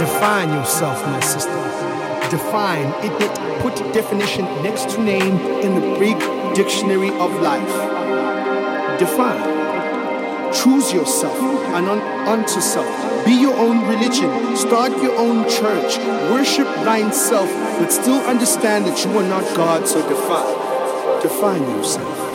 Define yourself, my sister. Define it, put definition next to name in the big dictionary of life. Define. Choose yourself and un- unto self. Be your own religion. Start your own church. Worship thine self, but still understand that you are not God, so define. Define yourself.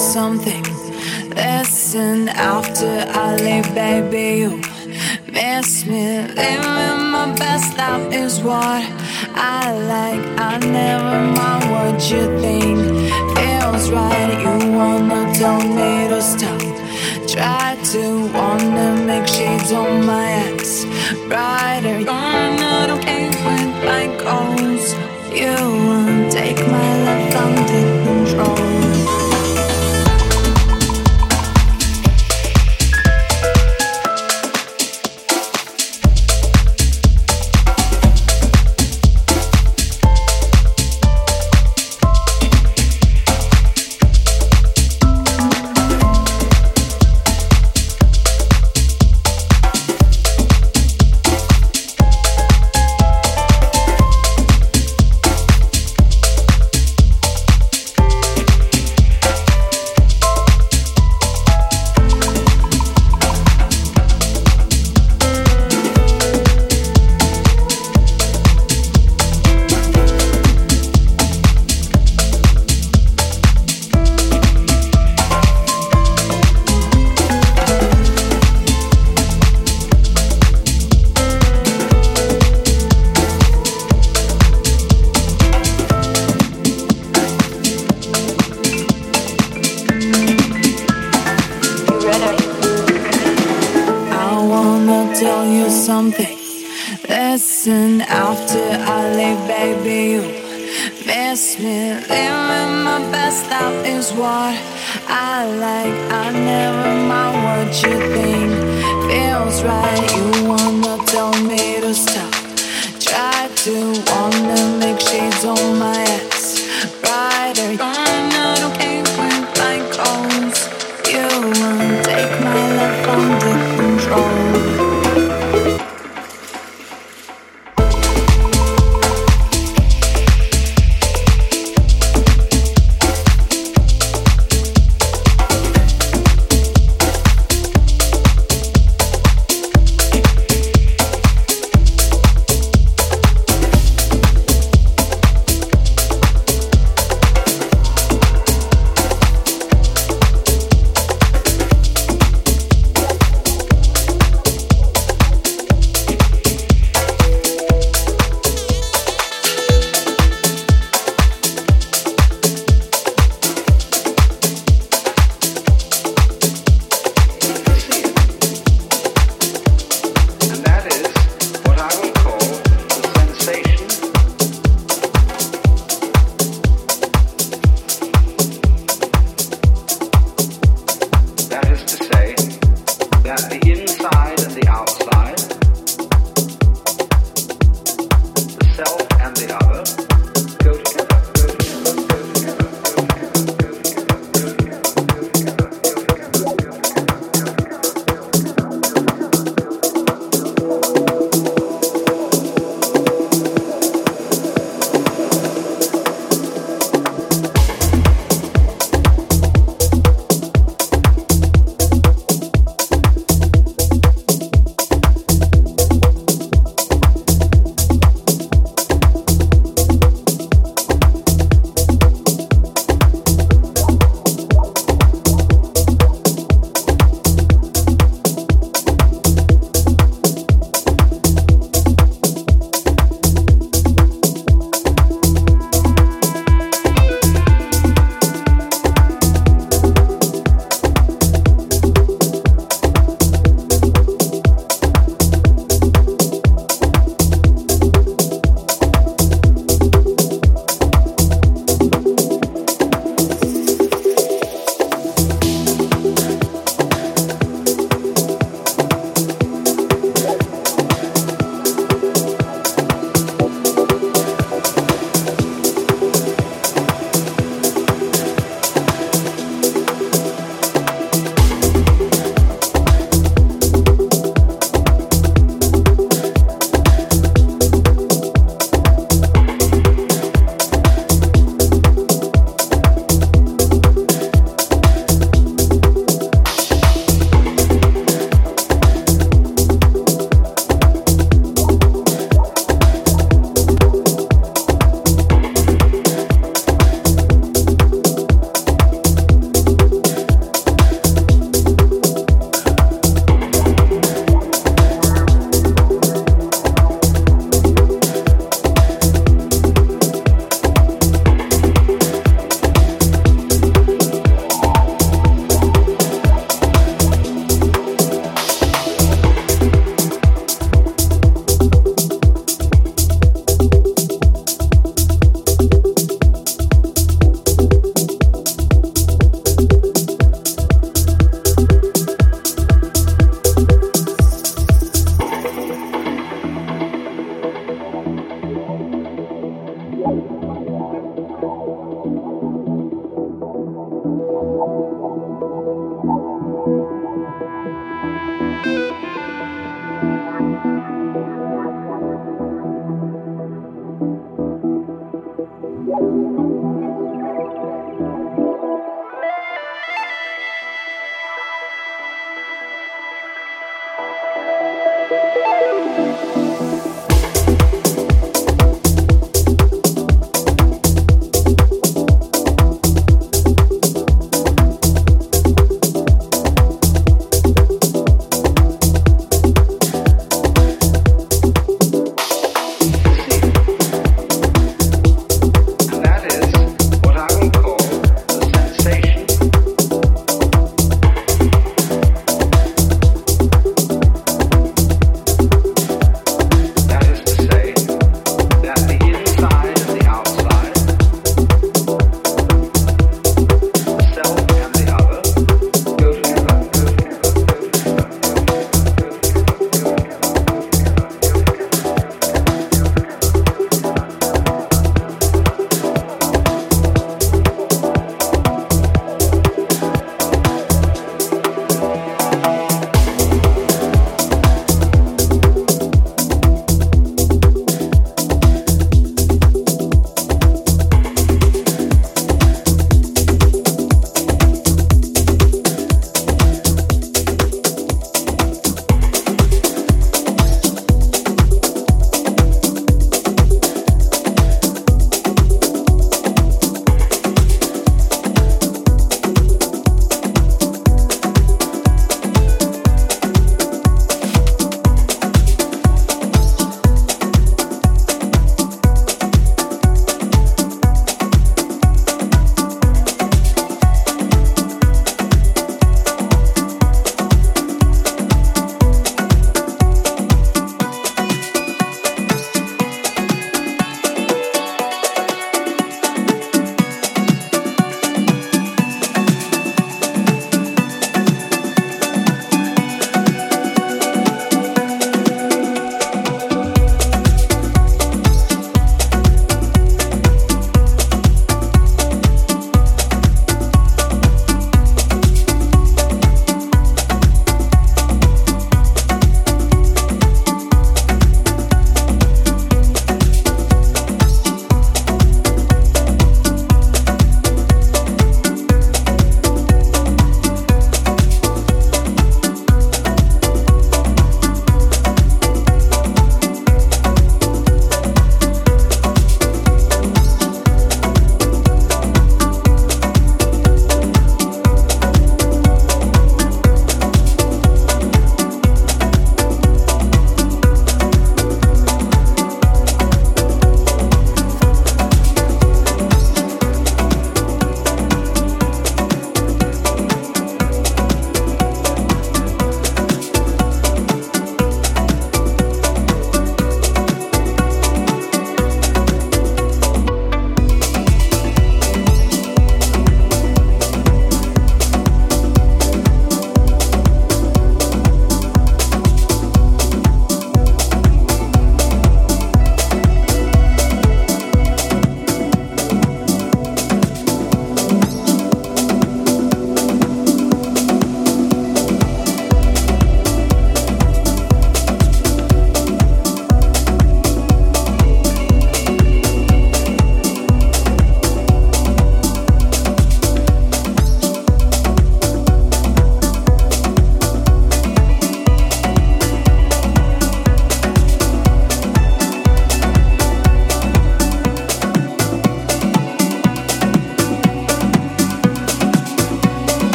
Something. Listen, after I leave, baby, you miss me. Living my best life is what I like. I never mind what you think. Feels right. You wanna tell me to stop. Try to wanna make shades on my ex brighter. You're not okay with my goals. You won't take my life under control.